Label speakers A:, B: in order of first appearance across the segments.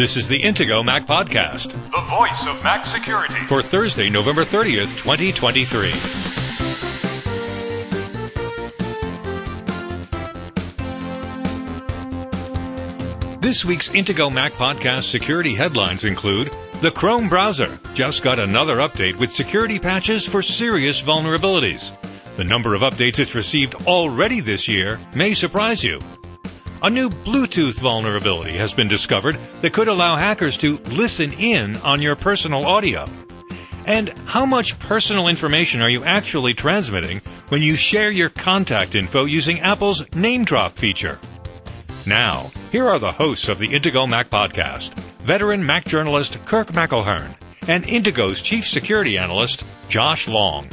A: This is the Intego Mac Podcast
B: The voice of Mac security.
A: for Thursday, November 30th, 2023. This week's Intego Mac Podcast security headlines include The Chrome browser just got another update with security patches for serious vulnerabilities. The number of updates it's received already this year may surprise you. A new Bluetooth vulnerability has been discovered that could allow hackers to listen in on your personal audio. And how much personal information are you actually transmitting when you share your contact info using Apple's NameDrop feature? Now, here are the hosts of the Intego Mac podcast veteran Mac journalist Kirk McElhearn and Intego's chief security analyst Josh Long.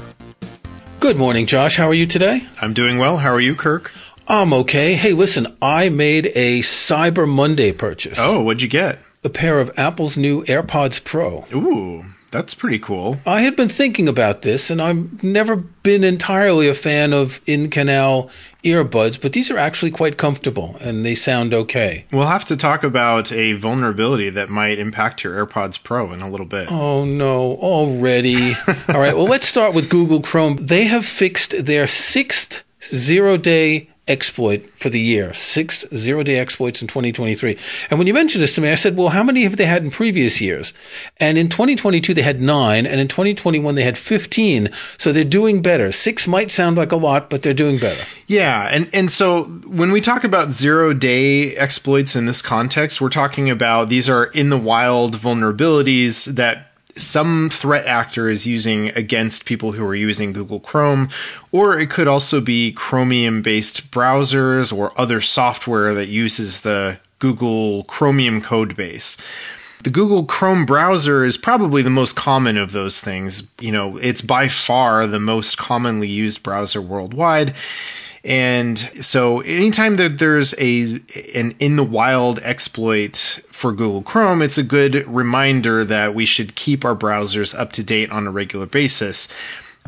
C: Good morning, Josh. How are you today?
D: I'm doing well. How are you, Kirk?
C: I'm okay. Hey, listen, I made a Cyber Monday purchase.
D: Oh, what'd you get?
C: A pair of Apple's new AirPods Pro.
D: Ooh, that's pretty cool.
C: I had been thinking about this, and I've never been entirely a fan of in canal earbuds, but these are actually quite comfortable and they sound okay.
D: We'll have to talk about a vulnerability that might impact your AirPods Pro in a little bit.
C: Oh no, already. All right, well, let's start with Google Chrome. They have fixed their sixth zero day exploit for the year, six zero day exploits in 2023. And when you mentioned this to me, I said, well, how many have they had in previous years? And in 2022, they had nine, and in 2021, they had 15. So they're doing better. Six might sound like a lot, but they're doing better.
D: Yeah, and and so when we talk about zero day exploits in this context, we're talking about these are in the wild vulnerabilities that some threat actor is using against people who are using Google Chrome, or it could also be Chromium based browsers or other software that uses the Google Chromium code base. The Google Chrome browser is probably the most common of those things. You know, it's by far the most commonly used browser worldwide. And so anytime that there's a an in the wild exploit for Google Chrome, it's a good reminder that we should keep our browsers up to date on a regular basis.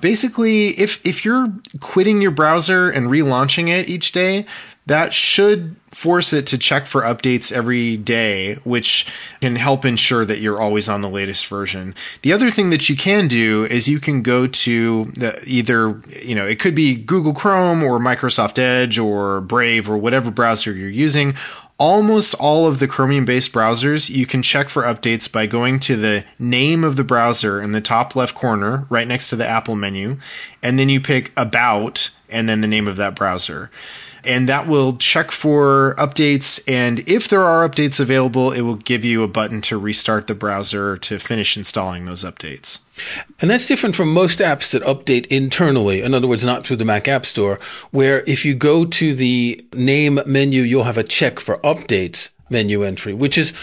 D: Basically, if if you're quitting your browser and relaunching it each day, that should force it to check for updates every day, which can help ensure that you're always on the latest version. The other thing that you can do is you can go to the, either, you know, it could be Google Chrome or Microsoft Edge or Brave or whatever browser you're using. Almost all of the Chromium based browsers, you can check for updates by going to the name of the browser in the top left corner, right next to the Apple menu, and then you pick About and then the name of that browser and that will check for updates. And if there are updates available, it will give you a button to restart the browser to finish installing those updates.
C: And that's different from most apps that update internally. In other words, not through the Mac App Store, where if you go to the name menu, you'll have a check for updates menu entry, which is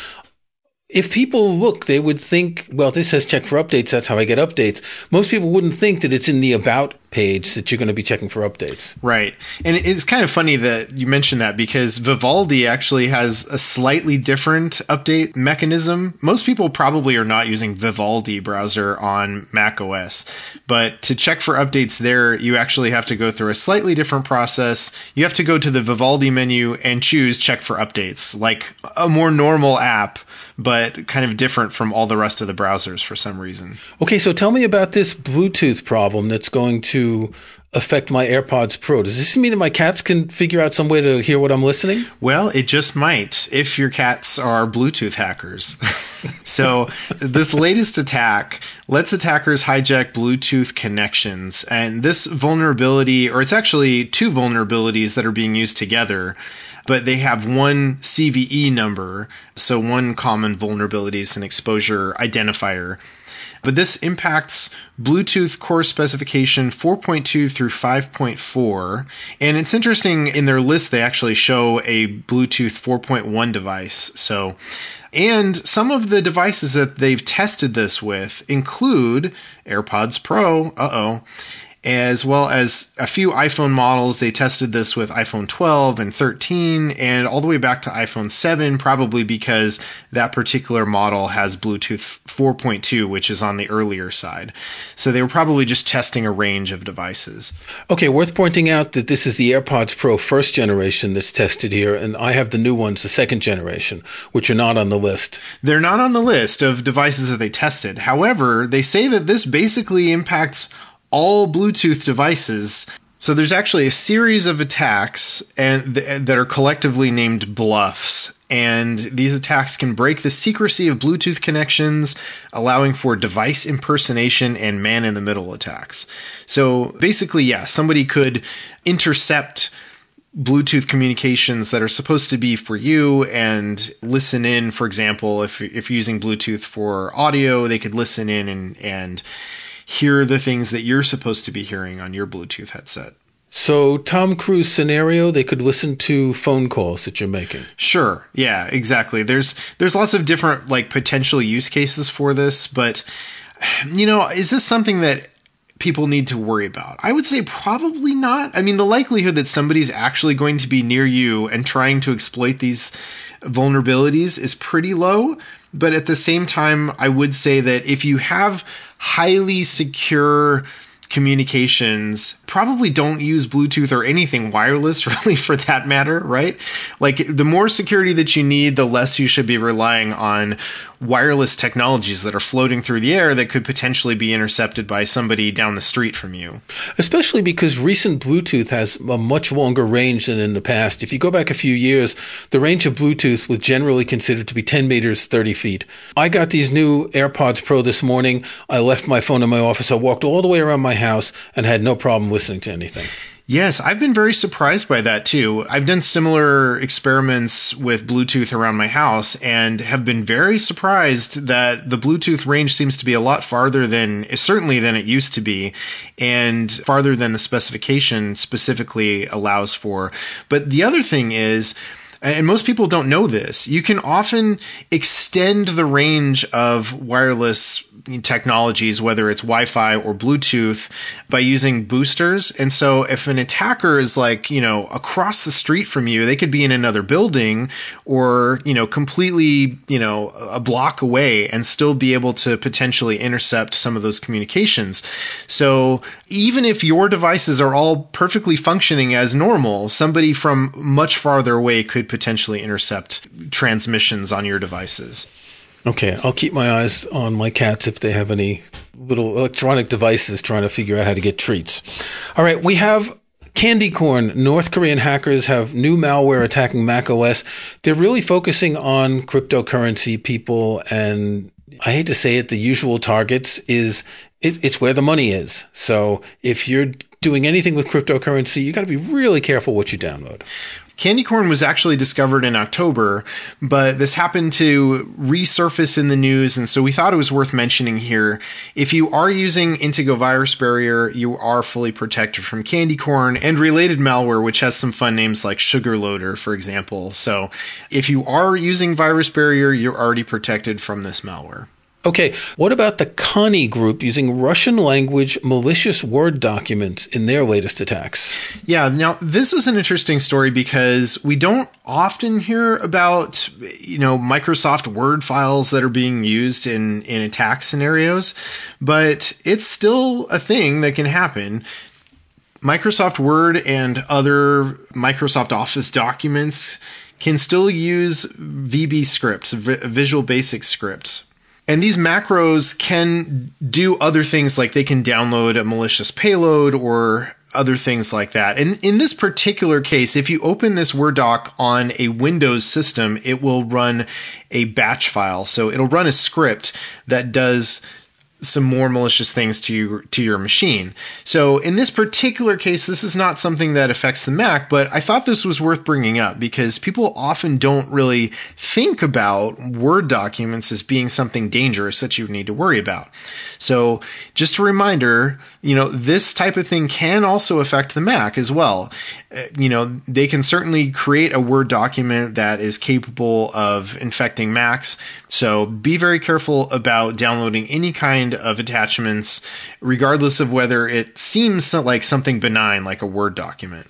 C: if people look, they would think, well, this says check for updates. That's how I get updates. Most people wouldn't think that it's in the about page that you're going to be checking for updates.
D: Right. And it's kind of funny that you mentioned that because Vivaldi actually has a slightly different update mechanism. Most people probably are not using Vivaldi browser on Mac OS, but to check for updates there, you actually have to go through a slightly different process. You have to go to the Vivaldi menu and choose check for updates, like a more normal app but kind of different from all the rest of the browsers for some reason.
C: Okay, so tell me about this Bluetooth problem that's going to affect my AirPods Pro. Does this mean that my cats can figure out some way to hear what I'm listening?
D: Well, it just might if your cats are Bluetooth hackers. so, this latest attack lets attackers hijack Bluetooth connections. And this vulnerability, or it's actually two vulnerabilities that are being used together but they have one CVE number, so one common vulnerability is an exposure identifier. But this impacts Bluetooth core specification 4.2 through 5.4. And it's interesting in their list, they actually show a Bluetooth 4.1 device. So, and some of the devices that they've tested this with include AirPods Pro, uh oh, as well as a few iPhone models. They tested this with iPhone 12 and 13 and all the way back to iPhone 7, probably because that particular model has Bluetooth 4.2, which is on the earlier side. So they were probably just testing a range of devices.
C: Okay, worth pointing out that this is the AirPods Pro first generation that's tested here, and I have the new ones, the second generation, which are not on the list.
D: They're not on the list of devices that they tested. However, they say that this basically impacts all Bluetooth devices. So there's actually a series of attacks and th- that are collectively named BLUFFS. And these attacks can break the secrecy of Bluetooth connections, allowing for device impersonation and man in the middle attacks. So basically, yeah, somebody could intercept Bluetooth communications that are supposed to be for you and listen in. For example, if if you're using Bluetooth for audio, they could listen in and and hear the things that you're supposed to be hearing on your Bluetooth headset.
C: So, Tom Cruise scenario, they could listen to phone calls that you're making.
D: Sure. Yeah, exactly. There's there's lots of different like potential use cases for this, but you know, is this something that people need to worry about? I would say probably not. I mean, the likelihood that somebody's actually going to be near you and trying to exploit these vulnerabilities is pretty low, but at the same time, I would say that if you have highly secure communications probably don't use bluetooth or anything wireless really for that matter right? Like the more security that you need the less you should be relying on wireless technologies that are floating through the air that could potentially be intercepted by somebody down the street from you
C: Especially because recent Bluetooth has a much longer range than in the past. If you go back a few years, the range of Bluetooth was generally considered to be 10 meters, 30 feet. I got these new AirPods Pro this morning. I left my phone in my office. I walked all the way around my house and had no problem listening to anything.
D: Yes, I've been very surprised by that too. I've done similar experiments with Bluetooth around my house and have been very surprised that the Bluetooth range seems to be a lot farther than certainly than it used to be and farther than the specification specifically allows for. But the other thing is and most people don't know this, you can often extend the range of wireless technologies, whether it's Wi Fi or Bluetooth, by using boosters. And so if an attacker is like, you know, across the street from you, they could be in another building or, you know, completely, you know, a block away and still be able to potentially intercept some of those communications. So even if your devices are all perfectly functioning as normal, somebody from much farther away could potentially intercept transmissions on your devices.
C: Okay, I'll keep my eyes on my cats if they have any little electronic devices trying to figure out how to get treats. All right, we have KandyKorn. North Korean hackers have new malware attacking Mac OS. They're really focusing on cryptocurrency people and I hate to say it, the usual targets is it, it's where the money is. So if you're doing anything with cryptocurrency, you got to be really careful what you download.
D: KandyKorn was actually discovered in October, but this happened to resurface in the news, and so we thought it was worth mentioning here. If you are using Intego VirusBarrier, you are fully protected from KandyKorn and related malware, which has some fun names like SugarLoader, for example. So if you are using VirusBarrier, you're already protected from this malware.
C: Okay, what about the Konni group using Russian language malicious Word documents in their latest attacks?
D: Yeah, now this is an interesting story because we don't often hear about, you know, Microsoft Word files that are being used in in attack scenarios, but it's still a thing that can happen. Microsoft Word and other Microsoft Office documents can still use VB scripts, Visual Basic scripts. And these macros can do other things like they can download a malicious payload or other things like that. And in this particular case, if you open this Word doc on a Windows system, it will run a batch file. So it'll run a script that does some more malicious things to your to your machine. So in this particular case, this is not something that affects the Mac, but I thought this was worth bringing up because people often don't really think about Word documents as being something dangerous that you need to worry about. So just a reminder, you know, this type of thing can also affect the Mac as well. Uh, you know, they can certainly create a Word document that is capable of infecting Macs. So be very careful about downloading any kind kind of attachments, regardless of whether it seems like something benign, like a Word document.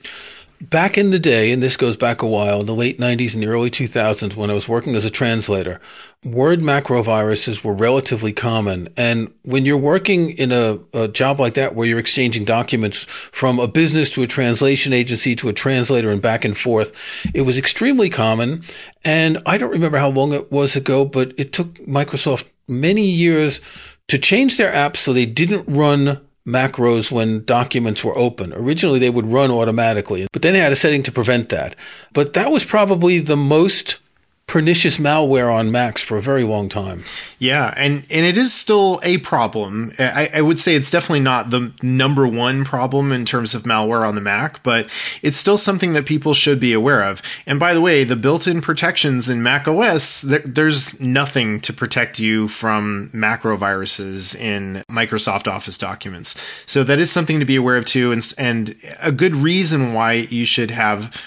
C: Back in the day, and this goes back a while, in the late 90s and the early 2000s, when I was working as a translator, word macro viruses were relatively common. And when you're working in a, a, job like that, where you're exchanging documents from a business to a translation agency to a translator and back and forth, it was extremely common. And I don't remember how long it was ago, but it took Microsoft many years to change their apps so they didn't run macros when documents were open. Originally, they would run automatically, but then they had a setting to prevent that. But that was probably the most pernicious malware on Macs for a very long time.
D: Yeah, and and it is still a problem. I, I, would say it's definitely not the number one problem in terms of malware on the Mac, but it's still something that people should be aware of. And by the way, the built-in protections in Mac OS, there, there's nothing to protect you from macro viruses in Microsoft Office documents. So that is something to be aware of too, and and a good reason why you should have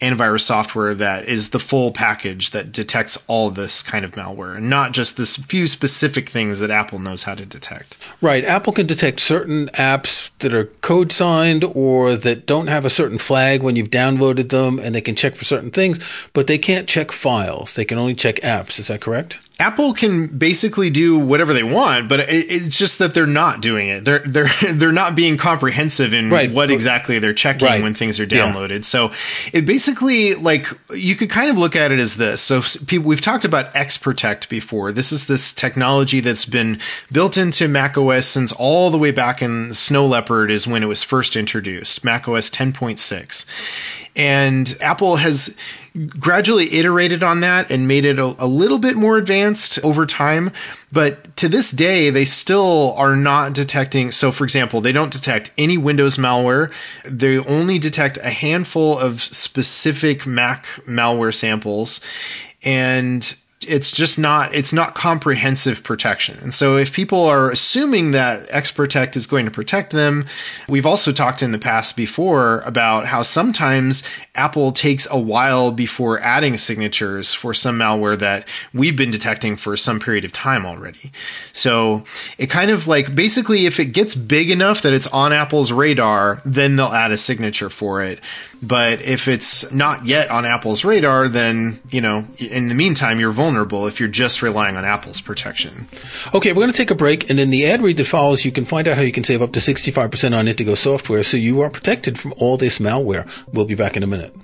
D: antivirus software that is the full package that detects all this kind of malware and not just this few specific things that Apple knows how to detect.
C: Right. Apple can detect certain apps that are code signed or that don't have a certain flag when you've downloaded them and they can check for certain things, but they can't check files. They can only check apps. Is that correct?
D: Apple can basically do whatever they want, but it's just that they're not doing it. They're they're they're not being comprehensive in right. what exactly they're checking right. when things are downloaded. Yeah. So it basically like you could kind of look at it as this. So people we've talked about XProtect before. This is this technology that's been built into macOS since all the way back in Snow Leopard is when it was first introduced, macOS 10.6. And Apple has gradually iterated on that and made it a, a, little bit more advanced over time. But to this day, they still are not detecting. So, for example, they don't detect any Windows malware. They only detect a handful of specific Mac malware samples. And it's just not it's not comprehensive protection. And so if people are assuming that XProtect is going to protect them, we've also talked in the past before about how sometimes Apple takes a while before adding signatures for some malware that we've been detecting for some period of time already. So it kind of like basically if it gets big enough that it's on Apple's radar, then they'll add a signature for it. But if it's not yet on Apple's radar, then, you know, in the meantime, you're vulnerable if you're just relying on Apple's protection.
C: Okay, we're going to take a break. And in the ad read that follows, you can find out how you can save up to 65% on Intego software so you are protected from all this malware. We'll be back in a minute.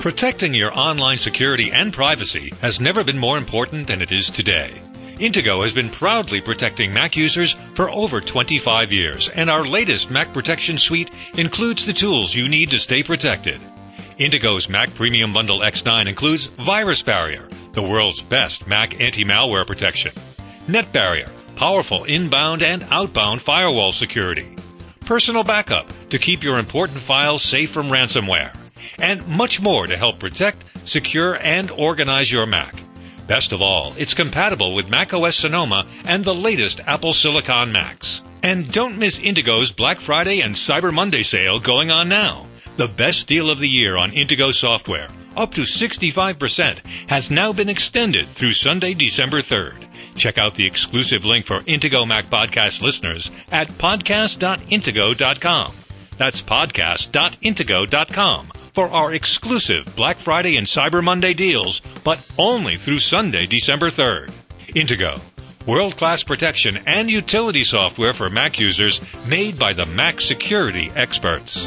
A: Protecting your online security and privacy has never been more important than it is today. Intego has been proudly protecting Mac users for over 25 years, and our latest Mac Protection Suite includes the tools you need to stay protected. Intego's Mac Premium Bundle X9 includes VirusBarrier, the world's best Mac anti-malware protection, NetBarrier, powerful inbound and outbound firewall security, Personal Backup to keep your important files safe from ransomware, and much more to help protect, secure, and organize your Mac. Best of all, it's compatible with macOS Sonoma and the latest Apple Silicon Macs. And don't miss Intego's Black Friday and Cyber Monday sale going on now. The best deal of the year on Intego software, up to 65%, has now been extended through Sunday, December 3rd. Check out the exclusive link for Intego Mac podcast listeners at podcast.intego.com. That's podcast.intego.com for our exclusive Black Friday and Cyber Monday deals, but only through Sunday, December 3rd. Intego, world class protection and utility software for Mac users made by the Mac security experts.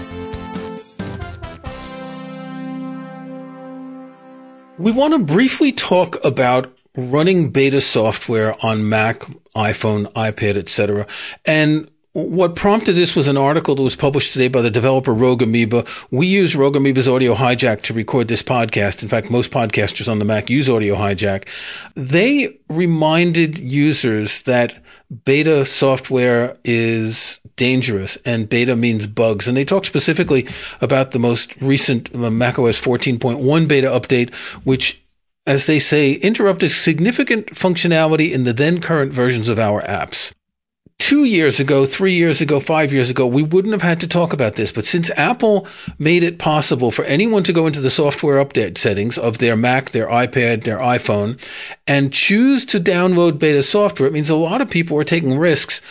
C: We want to briefly talk about running beta software on Mac, iPhone, iPad, etc. And what prompted this was an article that was published today by the developer Rogue Amoeba. We use Rogue Amoeba's Audio Hijack to record this podcast. In fact, most podcasters on the Mac use Audio Hijack. They reminded users that beta software is dangerous and beta means bugs. And they talk specifically about the most recent uh, macOS 14.1 beta update, which as they say, interrupted significant functionality in the then current versions of our apps two years ago, three years ago, five years ago, we wouldn't have had to talk about this. But since Apple made it possible for anyone to go into the software update settings of their Mac, their iPad, their iPhone, and choose to download beta software, it means a lot of people are taking risks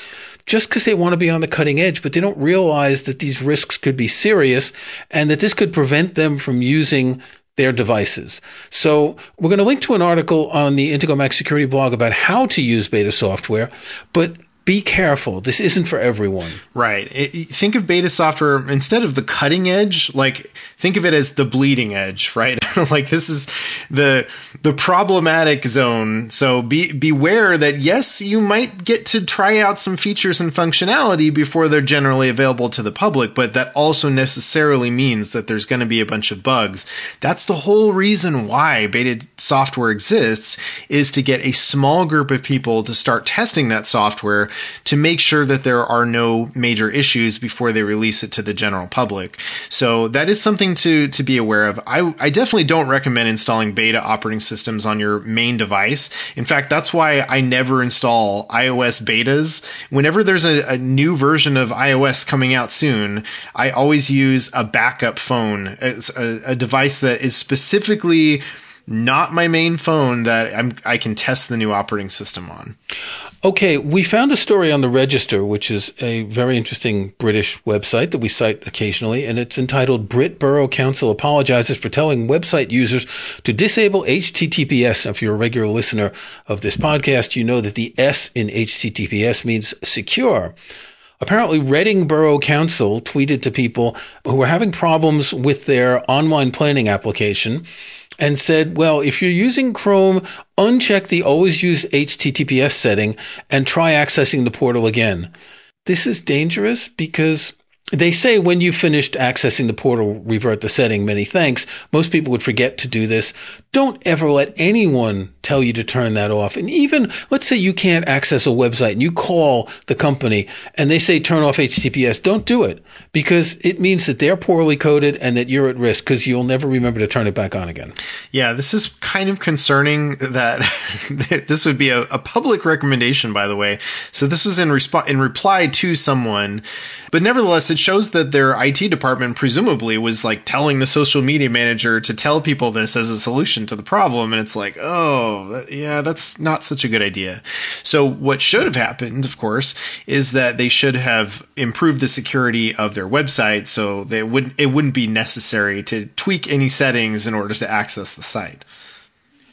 C: just because they want to be on the cutting edge, but they don't realize that these risks could be serious and that this could prevent them from using their devices. So we're going to link to an article on the Intego Mac Security blog about how to use beta software, but be careful. This isn't for everyone.
D: Right. It, think of beta software instead of the cutting edge, like think of it as the bleeding edge, right? like this is the the problematic zone. So be beware that yes, you might get to try out some features and functionality before they're generally available to the public, but that also necessarily means that there's going to be a bunch of bugs. That's the whole reason why beta software exists is to get a small group of people to start testing that software to make sure that there are no major issues before they release it to the general public. So that is something to, to be aware of. I, I definitely don't recommend installing beta operating systems on your main device. In fact, that's why I never install iOS betas. Whenever there's a, a new version of iOS coming out soon, I always use a backup phone, a, a device that is specifically not my main phone that I'm, I can test the new operating system on.
C: Okay, we found a story on the Register, which is a very interesting British website that we cite occasionally, and it's entitled Brit Borough Council Apologizes for Telling Website Users to Disable HTTPS. Now, if you're a regular listener of this podcast, you know that the S in HTTPS means secure. Apparently, Reading Borough Council tweeted to people who were having problems with their online planning application and said, well, if you're using Chrome, uncheck the always use HTTPS setting and try accessing the portal again. This is dangerous because they say when you've finished accessing the portal, revert the setting. Many thanks. Most people would forget to do this. Don't ever let anyone tell you to turn that off. And even let's say you can't access a website and you call the company and they say turn off HTTPS. Don't do it because it means that they're poorly coded and that you're at risk because you'll never remember to turn it back on again.
D: Yeah, this is kind of concerning that this would be a, a, public recommendation, by the way. So this was in response in reply to someone, but nevertheless, it shows that their IT department presumably was like telling the social media manager to tell people this as a solution to the problem, and it's like, oh, yeah, that's not such a good idea. So what should have happened, of course, is that they should have improved the security of their website so they wouldn't it wouldn't be necessary to tweak any settings in order to access the site.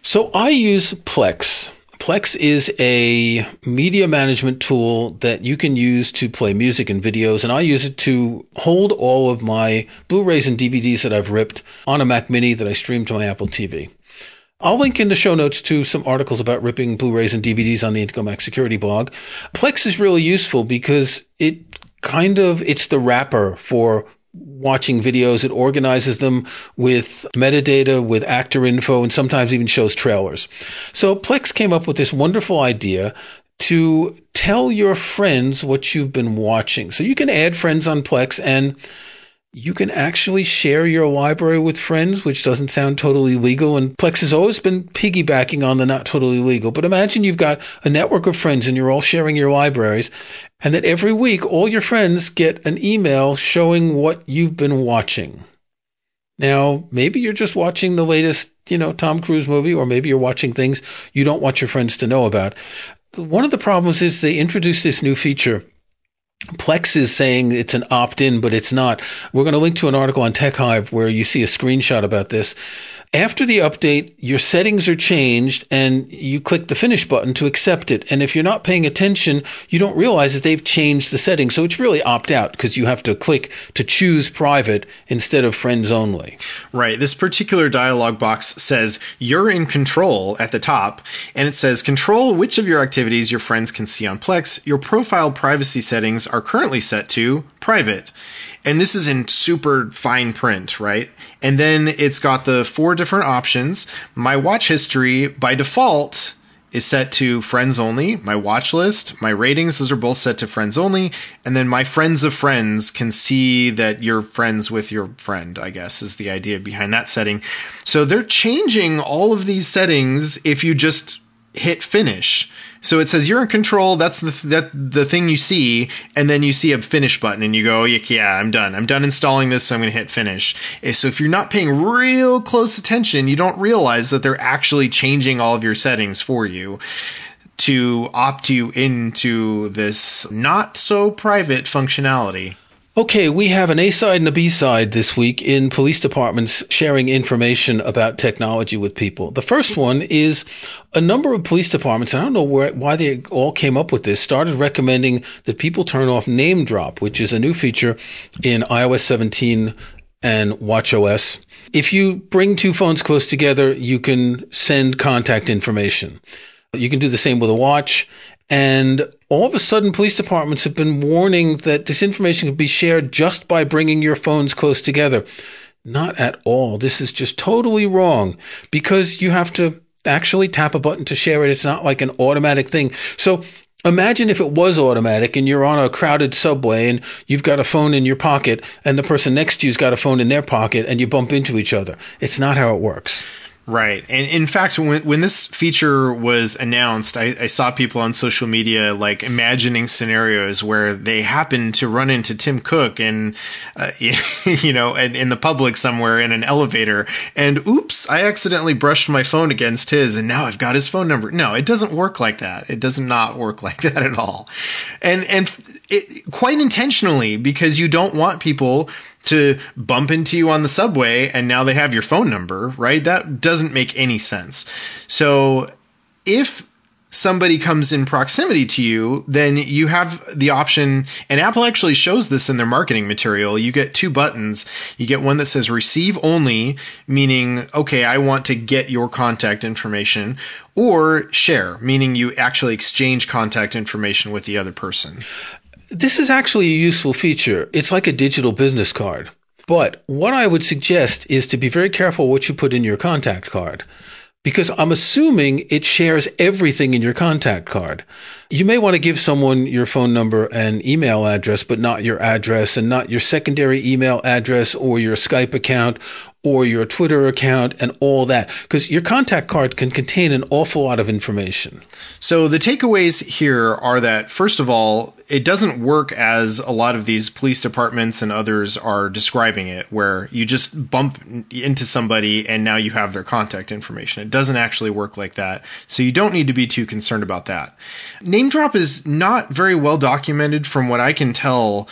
C: So I use Plex. Plex is a media management tool that you can use to play music and videos, and I use it to hold all of my Blu-rays and DVDs that I've ripped on a Mac Mini that I stream to my Apple TV. I'll link in the show notes to some articles about ripping Blu-rays and DVDs on the Intego security blog. Plex is really useful because it kind of, it's the wrapper for watching videos. It organizes them with metadata, with actor info, and sometimes even shows trailers. So Plex came up with this wonderful idea to tell your friends what you've been watching. So you can add friends on Plex and you can actually share your library with friends, which doesn't sound totally legal. And Plex has always been piggybacking on the not totally legal. But imagine you've got a network of friends and you're all sharing your libraries and that every week all your friends get an email showing what you've been watching. Now, maybe you're just watching the latest, you know, Tom Cruise movie, or maybe you're watching things you don't want your friends to know about. One of the problems is they introduced this new feature Plex is saying it's an opt in, but it's not. We're going to link to an article on TechHive where you see a screenshot about this. After the update, your settings are changed and you click the finish button to accept it. And if you're not paying attention, you don't realize that they've changed the settings. So it's really opt out because you have to click to choose private instead of friends only.
D: Right. This particular dialog box says you're in control at the top and it says control which of your activities your friends can see on Plex. Your profile privacy settings are currently set to private. And this is in super fine print, right? And then it's got the four different options. My watch history by default is set to friends only. My watch list, my ratings, those are both set to friends only. And then my friends of friends can see that you're friends with your friend, I guess is the idea behind that setting. So they're changing all of these settings if you just hit finish. So it says you're in control. That's the that the thing you see, and then you see a finish button, and you go, yeah, I'm done. I'm done installing this. So I'm going to hit finish. Eh, so if you're not paying real close attention, you don't realize that they're actually changing all of your settings for you to opt you into this not so private functionality.
C: Okay, we have an A side and a B side this week in police departments sharing information about technology with people. The first one is a number of police departments, I don't know where, why they all came up with this, started recommending that people turn off NameDrop, which is a new feature in iOS 17 and WatchOS. If you bring two phones close together, you can send contact information. You can do the same with a watch. And all of a sudden, police departments have been warning that this information can be shared just by bringing your phones close together. Not at all. This is just totally wrong because you have to actually tap a button to share it. It's not like an automatic thing. So imagine if it was automatic and you're on a crowded subway and you've got a phone in your pocket and the person next to you's got a phone in their pocket and you bump into each other. It's not how it works.
D: Right. And in fact, when, when this feature was announced, I, I, saw people on social media like imagining scenarios where they happen to run into Tim Cook and, uh, you know, and in the public somewhere in an elevator. And oops, I accidentally brushed my phone against his and now I've got his phone number. No, it doesn't work like that. It does not work like that at all. And, and it, quite intentionally because you don't want people to bump into you on the subway and now they have your phone number, right? That doesn't make any sense. So if somebody comes in proximity to you, then you have the option, and Apple actually shows this in their marketing material. You get two buttons. You get one that says receive only, meaning, okay, I want to get your contact information, or share, meaning you actually exchange contact information with the other person.
C: This is actually a useful feature. It's like a digital business card. But what I would suggest is to be very careful what you put in your contact card because I'm assuming it shares everything in your contact card. You may want to give someone your phone number and email address, but not your address and not your secondary email address or your Skype account or your Twitter account and all that because your contact card can contain an awful lot of information.
D: So the takeaways here are that first of all, it doesn't work as a lot of these police departments and others are describing it where you just bump into somebody and now you have their contact information. It doesn't actually work like that. So you don't need to be too concerned about that. NameDrop is not very well documented from what I can tell.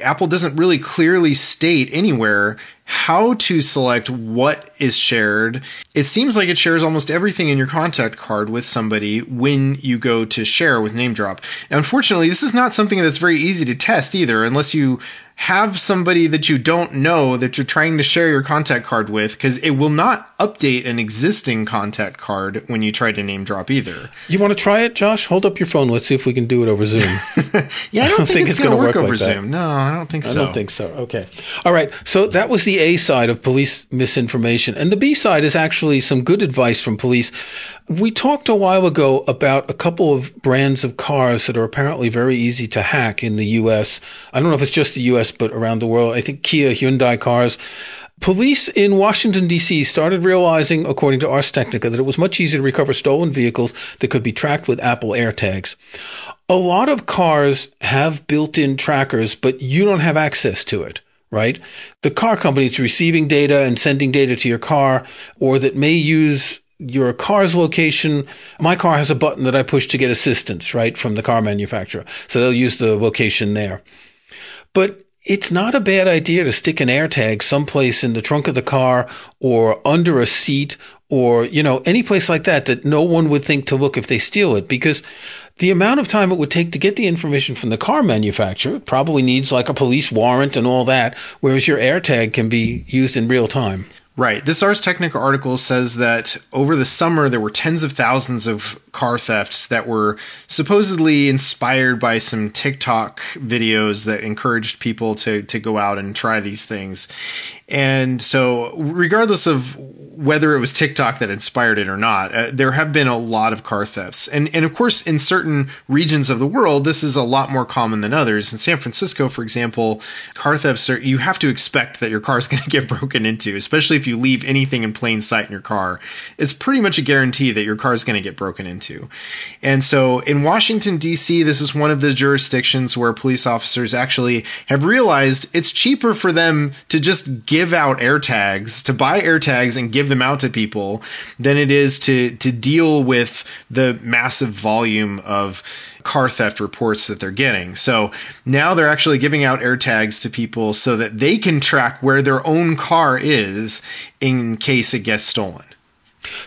D: Apple doesn't really clearly state anywhere how to select what is shared. It seems like it shares almost everything in your contact card with somebody when you go to share with name NameDrop. Unfortunately, this is not something that's very easy to test either, unless you have somebody that you don't know that you're trying to share your contact card with because it will not update an existing contact card when you try to name drop either.
C: You want to try it, Josh? Hold up your phone. Let's see if we can do it over Zoom.
D: yeah, I don't, I don't think, think, it's, it's going to work, work, over like Zoom. No, I don't think so.
C: I don't think so. Okay. All right. So that was the A side of police misinformation. And the B side is actually some good advice from police. We talked a while ago about a couple of brands of cars that are apparently very easy to hack in the US. I don't know if it's just the US, but around the world. I think Kia, Hyundai cars. Police in Washington, D.C. started realizing, according to Ars Technica, that it was much easier to recover stolen vehicles that could be tracked with Apple AirTags. A lot of cars have built in trackers, but you don't have access to it right? The car company is receiving data and sending data to your car, or that may use your car's location. My car has a button that I push to get assistance, right, from the car manufacturer. So they'll use the location there. But it's not a bad idea to stick an AirTag someplace in the trunk of the car or under a seat or, you know, any place like that that no one would think to look if they steal it because the amount of time it would take to get the information from the car manufacturer probably needs like a police warrant and all that, whereas your AirTag can be used in real time.
D: Right. This Ars Technica article says that over the summer there were tens of thousands of car thefts that were supposedly inspired by some TikTok videos that encouraged people to to go out and try these things. And so, regardless of whether it was TikTok that inspired it or not, uh, there have been a lot of car thefts. And, and of course, in certain regions of the world, this is a lot more common than others. In San Francisco, for example, car thefts are, you have to expect that your car is going to get broken into, especially if you leave anything in plain sight in your car. It's pretty much a guarantee that your car is going to get broken into. And so in Washington, D.C., this is one of the jurisdictions where police officers actually have realized it's cheaper for them to just give out AirTags, to buy AirTags and give them out to people than it is to to deal with the massive volume of car theft reports that they're getting. So now they're actually giving out AirTags to people so that they can track where their own car is in case it gets stolen.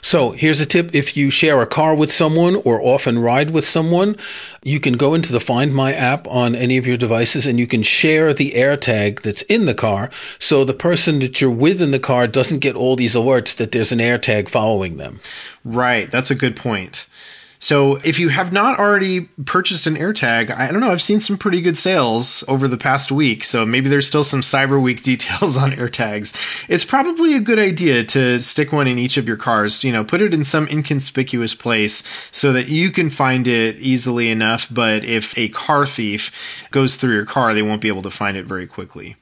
C: So here's a tip. If you share a car with someone or often ride with someone, you can go into the Find My app on any of your devices and you can share the AirTag that's in the car. So the person that you're with in the car doesn't get all these alerts that there's an AirTag following them.
D: Right. That's a good point. So if you have not already purchased an AirTag, I don't know, I've seen some pretty good sales over the past week. So maybe there's still some Cyber Week details on AirTags. It's probably a good idea to stick one in each of your cars, you know, put it in some inconspicuous place so that you can find it easily enough. But if a car thief goes through your car, they won't be able to find it very quickly.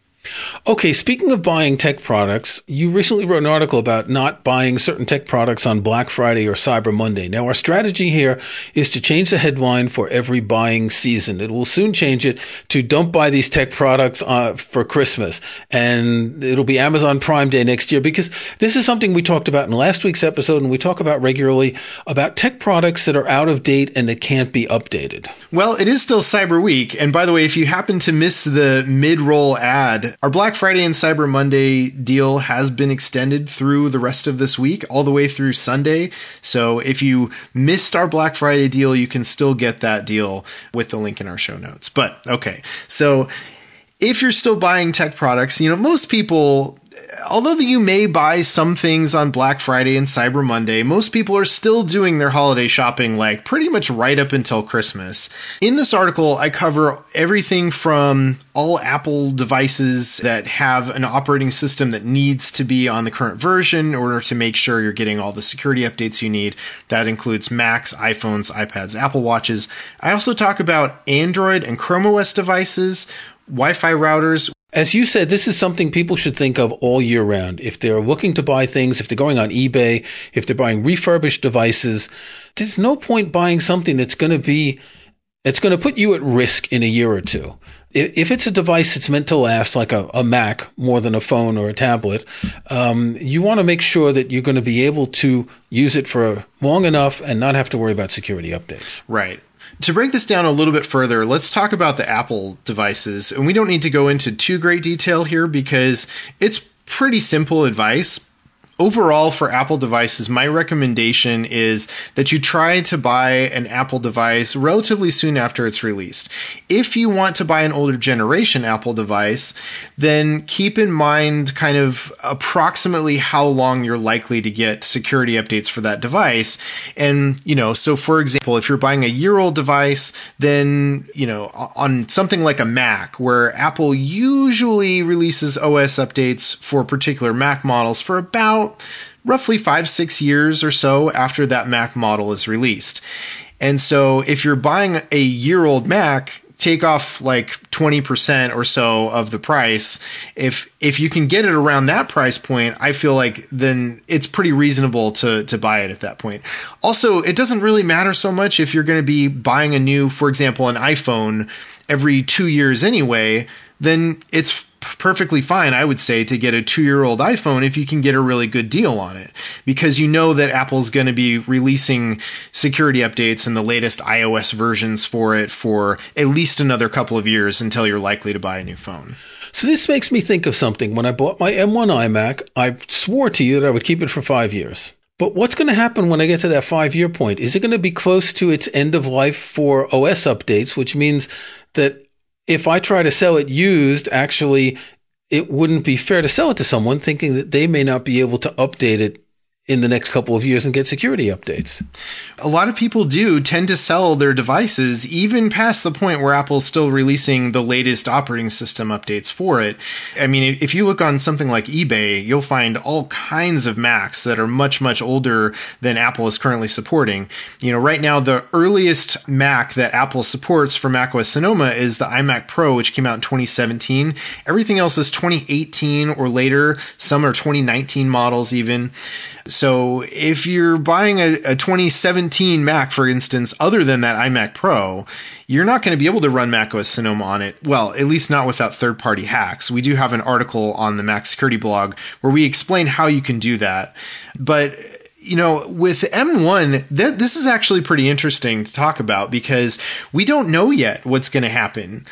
C: Okay, speaking of buying tech products, you recently wrote an article about not buying certain tech products on Black Friday or Cyber Monday. Now, our strategy here is to change the headline for every buying season. It will soon change it to don't buy these tech products uh, for Christmas. And it'll be Amazon Prime Day next year because this is something we talked about in last week's episode and we talk about regularly about tech products that are out of date and that can't be updated.
D: Well, it is still Cyber Week. And by the way, if you happen to miss the mid roll ad, our Black Friday and Cyber Monday deal has been extended through the rest of this week, all the way through Sunday. So if you missed our Black Friday deal, you can still get that deal with the link in our show notes. But okay, so if you're still buying tech products, you know, most people although you may buy some things on Black Friday and Cyber Monday, most people are still doing their holiday shopping like pretty much right up until Christmas. In this article, I cover everything from all Apple devices that have an operating system that needs to be on the current version in order to make sure you're getting all the security updates you need. That includes Macs, iPhones, iPads, Apple Watches. I also talk about Android and Chrome OS devices, Wi Fi routers,
C: as you said, this is something people should think of all year round. If they're looking to buy things, if they're going on eBay, if they're buying refurbished devices, there's no point buying something that's going to be, it's going to put you at risk in a year or two. If it's a device that's meant to last, like a, a Mac more than a phone or a tablet, um, you want to make sure that you're going to be able to use it for long enough and not have to worry about security updates.
D: Right. To break this down a little bit further, let's talk about the Apple devices. And we don't need to go into too great detail here because it's pretty simple advice overall for Apple devices, my recommendation is that you try to buy an Apple device relatively soon after it's released. If you want to buy an older generation Apple device, then keep in mind kind of approximately how long you're likely to get security updates for that device. And, you know, so for example, if you're buying a year old device, then, you know, on something like a Mac, where Apple usually releases OS updates for particular Mac models for about about roughly five, six years or so after that Mac model is released. And so if you're buying a year old Mac, take off like 20% or so of the price if if you can get it around that price point i feel like then it's pretty reasonable to to buy it at that point also it doesn't really matter so much if you're going to be buying a new for example an iphone every 2 years anyway then it's perfectly fine, I would say, to get a two year old iPhone if you can get a really good deal on it. Because you know that Apple's going to be releasing security updates and the latest iOS versions for it for at least another couple of years until you're likely to buy a new phone.
C: So this makes me think of something. When I bought my M1 iMac, I swore to you that I would keep it for five years. But what's going to happen when I get to that five year point? Is it going to be close to its end of life for OS updates, which means that if I try to sell it used, actually, it wouldn't be fair to sell it to someone thinking that they may not be able to update it in the next couple of years and get security updates.
D: A lot of people do tend to sell their devices even past the point where Apple's still releasing the latest operating system updates for it. I mean, if you look on something like eBay, you'll find all kinds of Macs that are much, much older than Apple is currently supporting. You know, right now, the earliest Mac that Apple supports for macOS Sonoma is the iMac Pro, which came out in 2017. Everything else is 2018 or later. Some are 2019 models, even. So if you're buying a, a 2017 Mac, for instance, other than that iMac Pro, you're not going to be able to run macOS Sonoma on it. Well, at least not without third party hacks. We do have an article on the Mac Security blog where we explain how you can do that. But you know, with M1, th- this is actually pretty interesting to talk about because we don't know yet what's going to happen.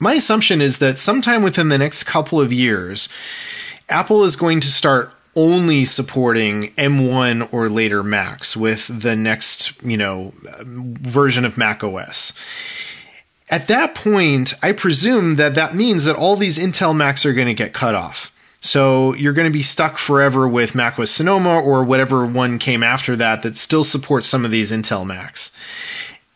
D: My assumption is that sometime within the next couple of years, Apple is going to start only supporting M1 or later Macs with the next, you know, version of Mac OS. At that point, I presume that that means that all these Intel Macs are going to get cut off. So you're going to be stuck forever with macOS Sonoma or whatever one came after that that still supports some of these Intel Macs.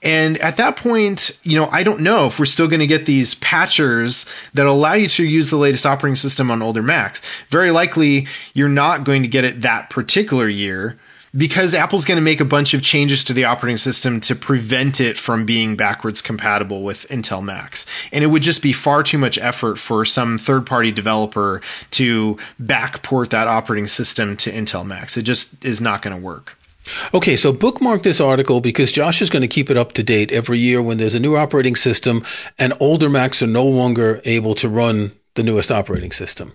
D: And at that point, you know, I don't know if we're still going to get these patchers that allow you to use the latest operating system on older Macs. Very likely, you're not going to get it that particular year because Apple's going to make a bunch of changes to the operating system to prevent it from being backwards compatible with Intel Macs. And it would just be far too much effort for some third party developer to backport that operating system to Intel Macs. It just is not going to work.
C: Okay, so bookmark this article because Josh is going to keep it up to date every year when there's a new operating system and older Macs are no longer able to run the newest operating system.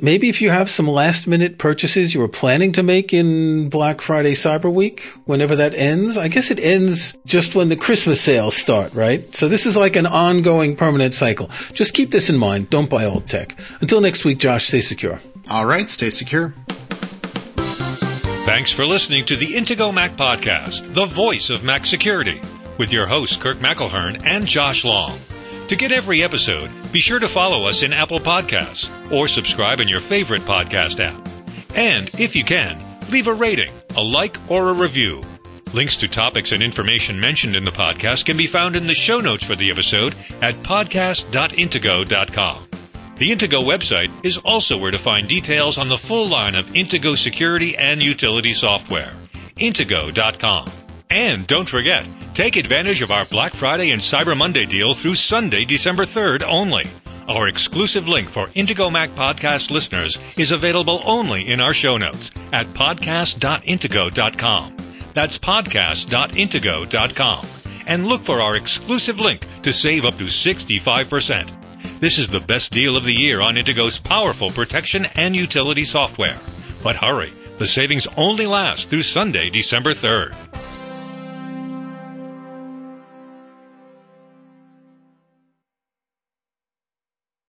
C: Maybe if you have some last minute purchases you were planning to make in Black Friday Cyber Week, whenever that ends, I guess it ends just when the Christmas sales start, right? So this is like an ongoing permanent cycle. Just keep this in mind. Don't buy old tech. Until next week, Josh, stay secure.
D: All right, stay secure.
A: Thanks for listening to the Intego Mac Podcast, the voice of Mac security, with your hosts Kirk McElhearn and Josh Long. To get every episode, be sure to follow us in Apple Podcasts or subscribe in your favorite podcast app. And if you can, leave a rating, a like, or a review. Links to topics and information mentioned in the podcast can be found in the show notes for the episode at podcast.intego.com. The Intego website is also where to find details on the full line of Intego security and utility software. Intego.com. And don't forget, take advantage of our Black Friday and Cyber Monday deal through Sunday, December 3rd only. Our exclusive link for Intego Mac podcast listeners is available only in our show notes at podcast.intego.com. That's podcast.intego.com. And look for our exclusive link to save up to 65%. This is the best deal of the year on Intego's powerful protection and utility software. But hurry, the savings only last through Sunday, December 3rd.